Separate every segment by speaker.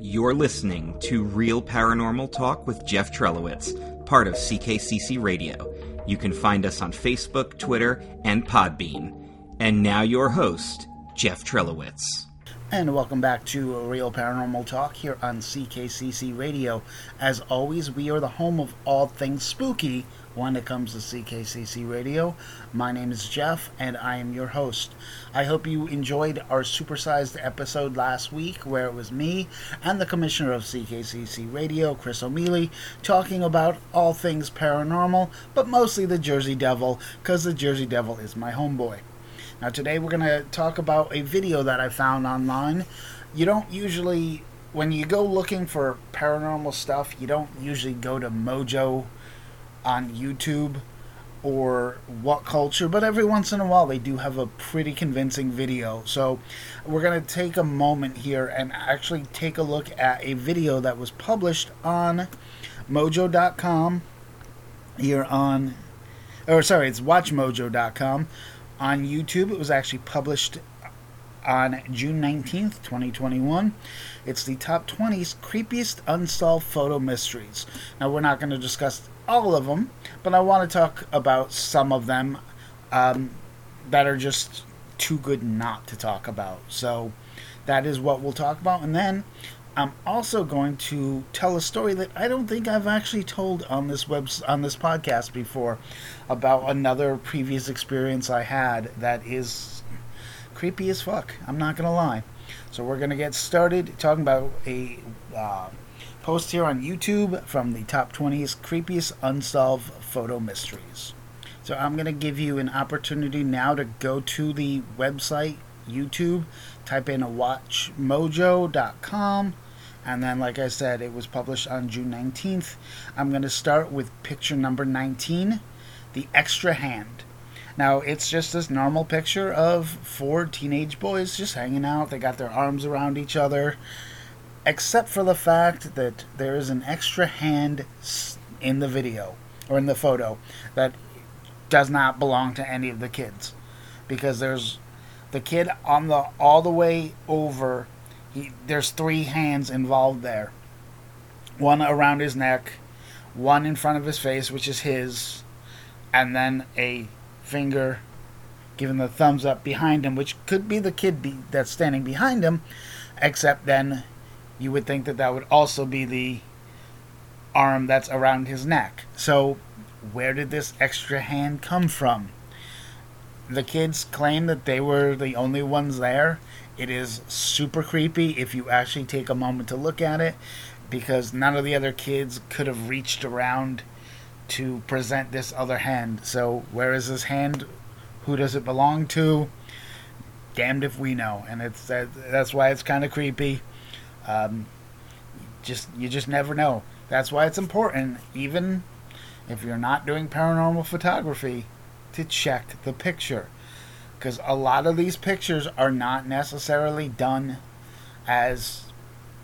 Speaker 1: You're listening to Real Paranormal Talk with Jeff Trelowitz, part of CKCC Radio. You can find us on Facebook, Twitter, and Podbean. And now your host, Jeff Trelowitz.
Speaker 2: And welcome back to Real Paranormal Talk here on CKCC Radio. As always, we are the home of all things spooky when it comes to CKCC Radio. My name is Jeff, and I am your host. I hope you enjoyed our supersized episode last week where it was me and the commissioner of CKCC Radio, Chris O'Mealy, talking about all things paranormal, but mostly the Jersey Devil, because the Jersey Devil is my homeboy. Now, today we're going to talk about a video that I found online. You don't usually, when you go looking for paranormal stuff, you don't usually go to Mojo on YouTube or What Culture, but every once in a while they do have a pretty convincing video. So we're going to take a moment here and actually take a look at a video that was published on mojo.com here on or sorry, it's watchmojo.com on YouTube. It was actually published on June 19th, 2021. It's the top 20 creepiest unsolved photo mysteries. Now, we're not going to discuss all of them, but I want to talk about some of them um, that are just too good not to talk about. So, that is what we'll talk about. And then I'm also going to tell a story that I don't think I've actually told on this web on this podcast before about another previous experience I had that is creepy as fuck. I'm not gonna lie. So we're gonna get started talking about a uh, post here on YouTube from the top 20s creepiest unsolved photo mysteries. So I'm gonna give you an opportunity now to go to the website YouTube, type in a watchmojo.com and then, like I said, it was published on June 19th. I'm going to start with picture number 19 The Extra Hand. Now, it's just this normal picture of four teenage boys just hanging out. They got their arms around each other, except for the fact that there is an extra hand in the video or in the photo that does not belong to any of the kids because there's the kid on the all the way over he, there's three hands involved there. One around his neck, one in front of his face, which is his, and then a finger giving the thumbs up behind him, which could be the kid be, that's standing behind him, except then you would think that that would also be the arm that's around his neck. So, where did this extra hand come from? The kids claim that they were the only ones there, it is super creepy if you actually take a moment to look at it because none of the other kids could have reached around to present this other hand. So, where is this hand? Who does it belong to? Damned if we know. And it's that, that's why it's kind of creepy. Um, just you just never know. That's why it's important, even if you're not doing paranormal photography, to check the picture because a lot of these pictures are not necessarily done as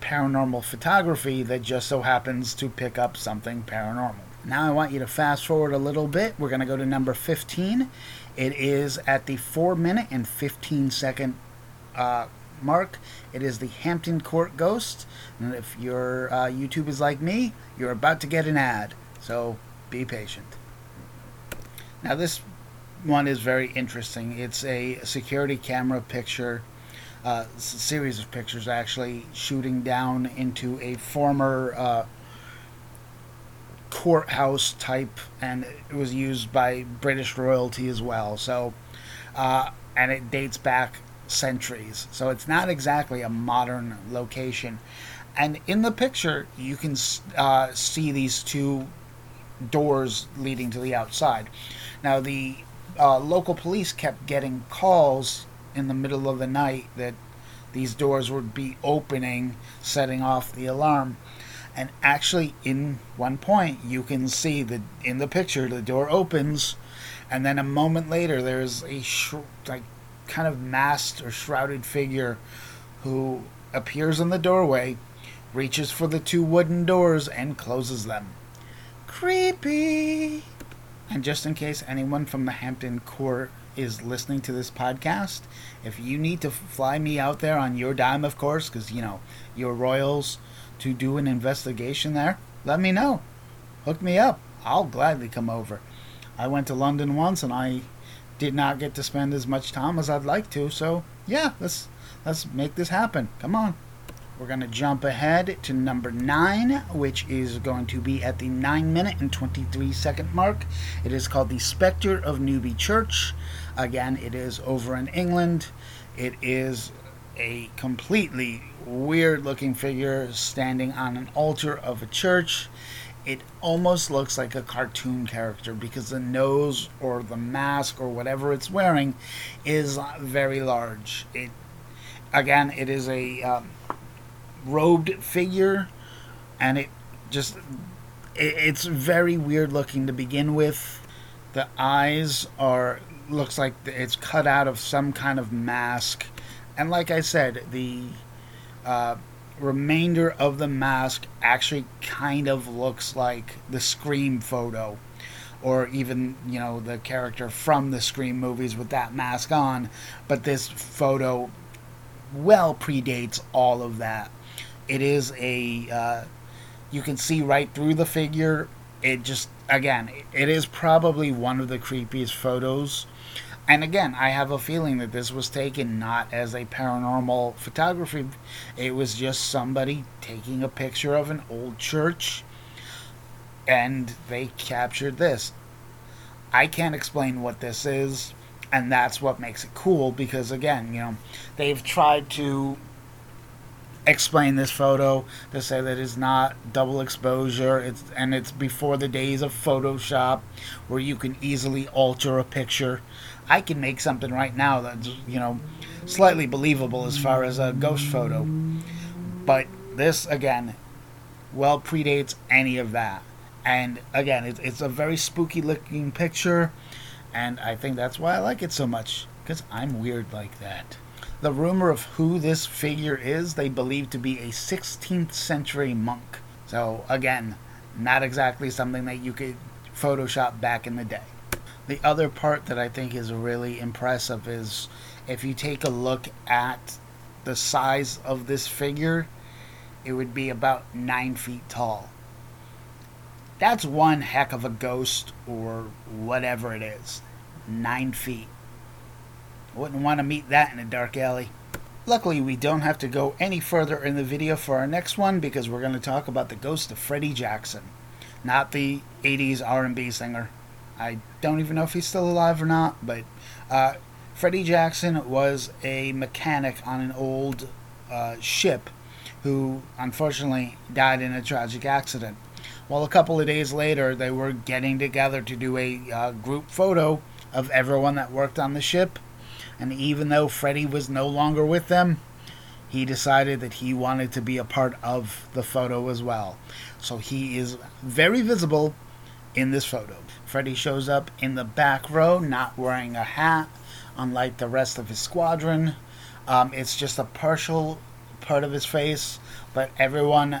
Speaker 2: paranormal photography that just so happens to pick up something paranormal. Now I want you to fast forward a little bit. We're going to go to number 15. It is at the 4 minute and 15 second uh, mark. It is the Hampton Court Ghost. And if your uh, YouTube is like me, you're about to get an ad. So be patient. Now, this one is very interesting. It's a security camera picture, uh, series of pictures actually, shooting down into a former uh, courthouse type, and it was used by British royalty as well. So, uh, and it dates back centuries. So it's not exactly a modern location. And in the picture, you can uh, see these two doors leading to the outside. Now, the uh, local police kept getting calls in the middle of the night that these doors would be opening, setting off the alarm. And actually, in one point, you can see that in the picture, the door opens, and then a moment later, there's a sh- like kind of masked or shrouded figure who appears in the doorway, reaches for the two wooden doors, and closes them. Creepy. And just in case anyone from the Hampton Court is listening to this podcast, if you need to fly me out there on your dime, of course, because, you know, your royals to do an investigation there, let me know. Hook me up. I'll gladly come over. I went to London once and I did not get to spend as much time as I'd like to, so yeah, let's let's make this happen. Come on. We're going to jump ahead to number 9, which is going to be at the 9 minute and 23 second mark. It is called The Spectre of Newby Church. Again, it is over in England. It is a completely weird looking figure standing on an altar of a church. It almost looks like a cartoon character because the nose or the mask or whatever it's wearing is very large. It again, it is a um, robed figure, and it just it, it's very weird looking to begin with. The eyes are looks like it's cut out of some kind of mask, and like I said, the uh, remainder of the mask actually kind of looks like the Scream photo. Or even, you know, the character from the Scream movies with that mask on. But this photo well predates all of that. It is a uh, you can see right through the figure. It just again, it is probably one of the creepiest photos. And again, I have a feeling that this was taken not as a paranormal photography. It was just somebody taking a picture of an old church and they captured this. I can't explain what this is, and that's what makes it cool because again, you know, they've tried to explain this photo to say that it's not double exposure. It's and it's before the days of photoshop where you can easily alter a picture. I can make something right now that's you know slightly believable as far as a ghost photo. But this again well predates any of that. And again it's, it's a very spooky looking picture and i think that's why i like it so much because i'm weird like that the rumor of who this figure is, they believe to be a 16th century monk. So, again, not exactly something that you could Photoshop back in the day. The other part that I think is really impressive is if you take a look at the size of this figure, it would be about 9 feet tall. That's one heck of a ghost or whatever it is. 9 feet. Wouldn't want to meet that in a dark alley. Luckily, we don't have to go any further in the video for our next one because we're going to talk about the ghost of Freddie Jackson, not the 80s R&B singer. I don't even know if he's still alive or not, but uh, Freddie Jackson was a mechanic on an old uh, ship who unfortunately died in a tragic accident. Well, a couple of days later, they were getting together to do a uh, group photo of everyone that worked on the ship and even though Freddie was no longer with them, he decided that he wanted to be a part of the photo as well. So he is very visible in this photo. Freddie shows up in the back row, not wearing a hat, unlike the rest of his squadron. Um, it's just a partial part of his face, but everyone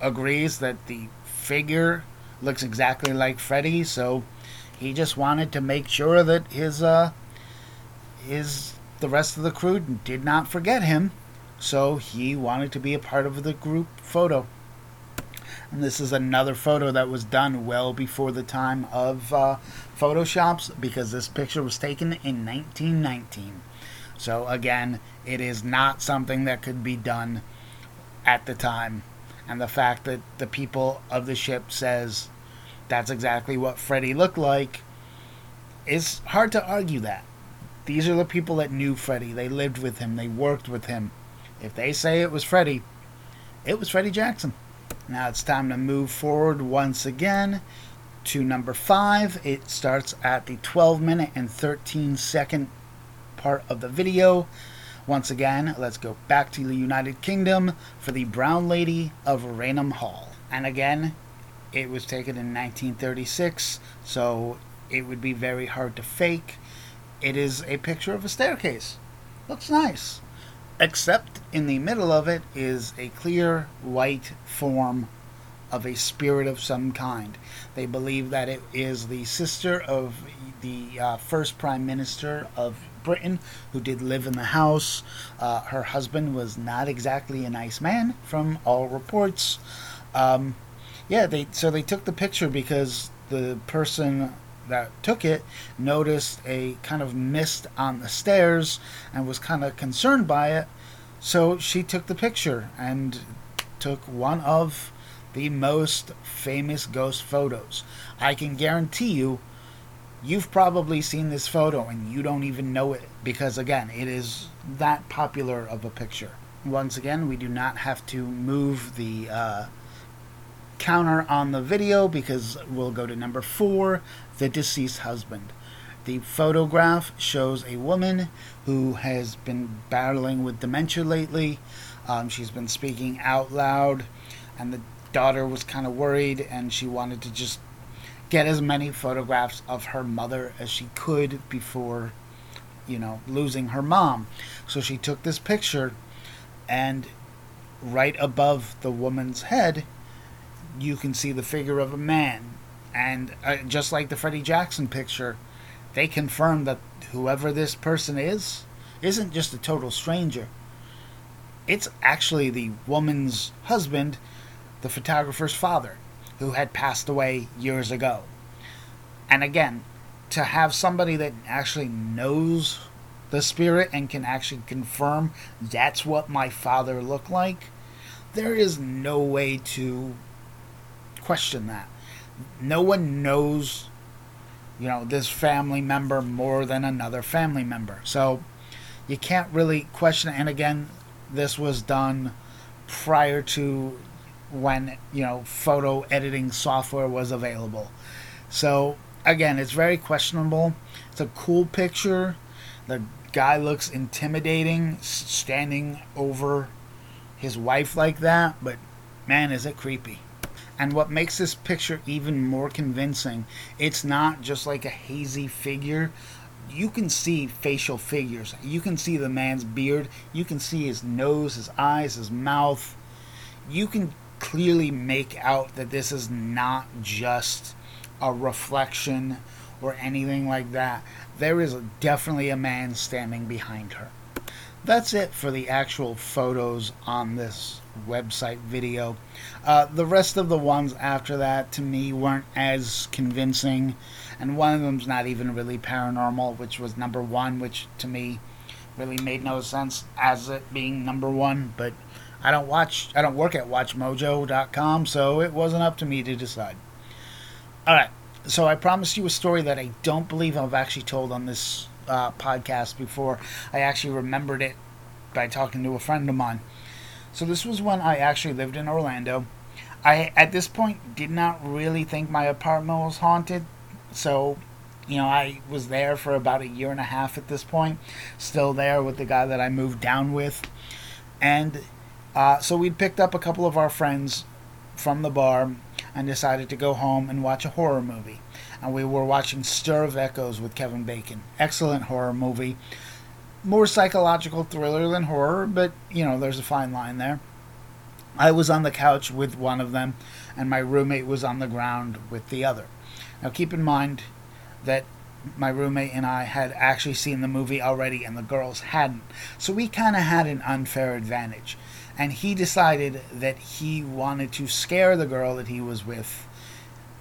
Speaker 2: agrees that the figure looks exactly like Freddie, so he just wanted to make sure that his uh, his the rest of the crew did not forget him, so he wanted to be a part of the group photo. And this is another photo that was done well before the time of uh, Photoshops because this picture was taken in 1919. So, again, it is not something that could be done at the time. And the fact that the people of the ship says that's exactly what Freddie looked like is hard to argue that. These are the people that knew Freddie. They lived with him. They worked with him. If they say it was Freddie, it was Freddie Jackson. Now it's time to move forward once again to number five. It starts at the 12 minute and 13 second part of the video. Once again, let's go back to the United Kingdom for the Brown Lady of Raynham Hall. And again, it was taken in 1936, so it would be very hard to fake. It is a picture of a staircase. Looks nice. Except in the middle of it is a clear white form of a spirit of some kind. They believe that it is the sister of the uh, first prime minister of Britain who did live in the house. Uh, her husband was not exactly a nice man, from all reports. Um, yeah, they so they took the picture because the person that took it noticed a kind of mist on the stairs and was kind of concerned by it. So she took the picture and took one of the most famous ghost photos. I can guarantee you, you've probably seen this photo and you don't even know it because, again, it is that popular of a picture. Once again, we do not have to move the uh, counter on the video because we'll go to number four the deceased husband. The photograph shows a woman who has been battling with dementia lately. Um, she's been speaking out loud, and the daughter was kind of worried and she wanted to just get as many photographs of her mother as she could before, you know, losing her mom. So she took this picture, and right above the woman's head, you can see the figure of a man. And uh, just like the Freddie Jackson picture, they confirm that whoever this person is isn't just a total stranger. It's actually the woman's husband the photographer's father, who had passed away years ago. And again, to have somebody that actually knows the spirit and can actually confirm that's what my father looked like, there is no way to question that. No one knows, you know, this family member more than another family member. So you can't really question it. And again, this was done prior to when you know photo editing software was available. So again, it's very questionable. It's a cool picture. The guy looks intimidating standing over his wife like that, but man, is it creepy. And what makes this picture even more convincing, it's not just like a hazy figure. You can see facial figures. You can see the man's beard. You can see his nose, his eyes, his mouth. You can clearly make out that this is not just a reflection or anything like that. There is definitely a man standing behind her. That's it for the actual photos on this website video. Uh, the rest of the ones after that to me weren't as convincing, and one of them's not even really paranormal, which was number one, which to me really made no sense as it being number one, but I don't watch. I don't work at WatchMojo.com, so it wasn't up to me to decide. All right. So I promised you a story that I don't believe I've actually told on this uh, podcast before. I actually remembered it by talking to a friend of mine. So this was when I actually lived in Orlando. I at this point did not really think my apartment was haunted. So, you know, I was there for about a year and a half at this point, still there with the guy that I moved down with. And uh, so we'd picked up a couple of our friends from the bar and decided to go home and watch a horror movie. And we were watching Stir of Echoes with Kevin Bacon. Excellent horror movie. More psychological thriller than horror, but you know, there's a fine line there. I was on the couch with one of them, and my roommate was on the ground with the other. Now, keep in mind that my roommate and I had actually seen the movie already, and the girls hadn't. So we kind of had an unfair advantage and he decided that he wanted to scare the girl that he was with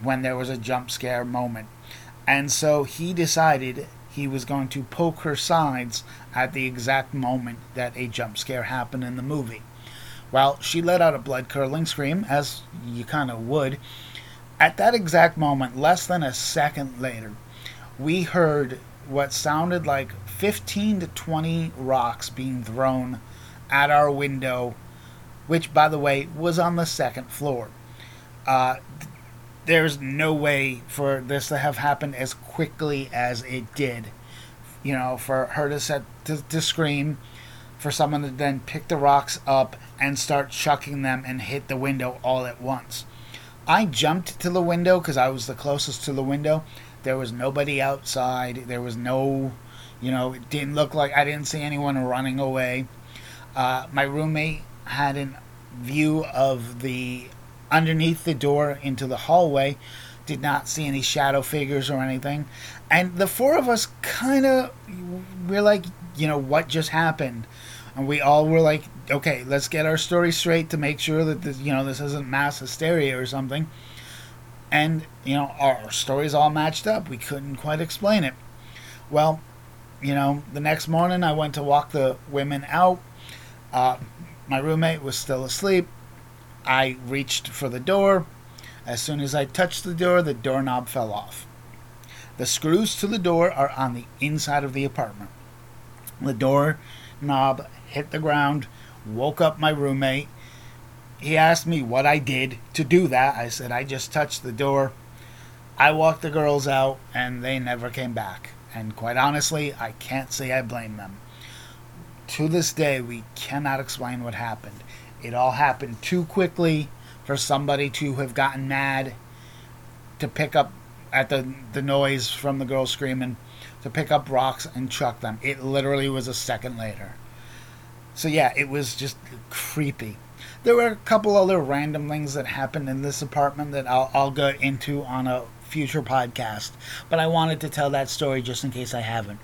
Speaker 2: when there was a jump scare moment. And so he decided he was going to poke her sides at the exact moment that a jump scare happened in the movie. Well, she let out a blood curdling scream, as you kind of would. At that exact moment, less than a second later, we heard what sounded like 15 to 20 rocks being thrown at our window, which, by the way, was on the second floor. Uh, there's no way for this to have happened as quickly as it did. You know, for her to set to, to scream, for someone to then pick the rocks up and start chucking them and hit the window all at once. I jumped to the window because I was the closest to the window. There was nobody outside. There was no, you know, it didn't look like I didn't see anyone running away. Uh, my roommate had a view of the underneath the door into the hallway. Did not see any shadow figures or anything. And the four of us kind of, we're like, you know, what just happened? And we all were like, okay, let's get our story straight to make sure that this, you know, this isn't mass hysteria or something. And, you know, our stories all matched up. We couldn't quite explain it. Well, you know, the next morning I went to walk the women out. Uh, my roommate was still asleep. I reached for the door. As soon as I touched the door, the doorknob fell off. The screws to the door are on the inside of the apartment. The door knob hit the ground, woke up my roommate. He asked me what I did to do that. I said, I just touched the door. I walked the girls out, and they never came back. And quite honestly, I can't say I blame them. To this day, we cannot explain what happened. It all happened too quickly for somebody to have gotten mad to pick up at the, the noise from the girl screaming, to pick up rocks and chuck them. It literally was a second later. So, yeah, it was just creepy. There were a couple other random things that happened in this apartment that I'll, I'll get into on a future podcast, but I wanted to tell that story just in case I haven't.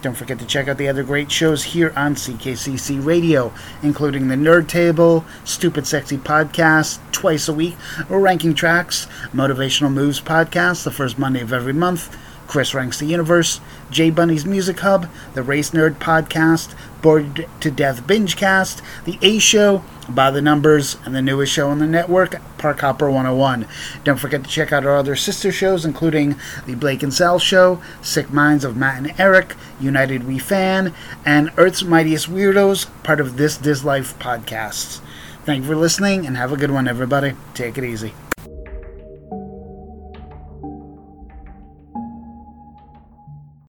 Speaker 2: Don't forget to check out the other great shows here on CKCC Radio, including the Nerd Table, Stupid Sexy Podcast, twice a week, Ranking Tracks, Motivational Moves Podcast, the first Monday of every month, Chris Ranks the Universe, J Bunny's Music Hub, the Race Nerd Podcast, Bored to Death Bingecast, The A Show, By the Numbers, and the newest show on the network, Park Hopper 101. Don't forget to check out our other sister shows, including The Blake and Sal Show, Sick Minds of Matt and Eric, United We Fan, and Earth's Mightiest Weirdos, part of This Dis Life podcasts. Thank you for listening, and have a good one, everybody. Take it easy.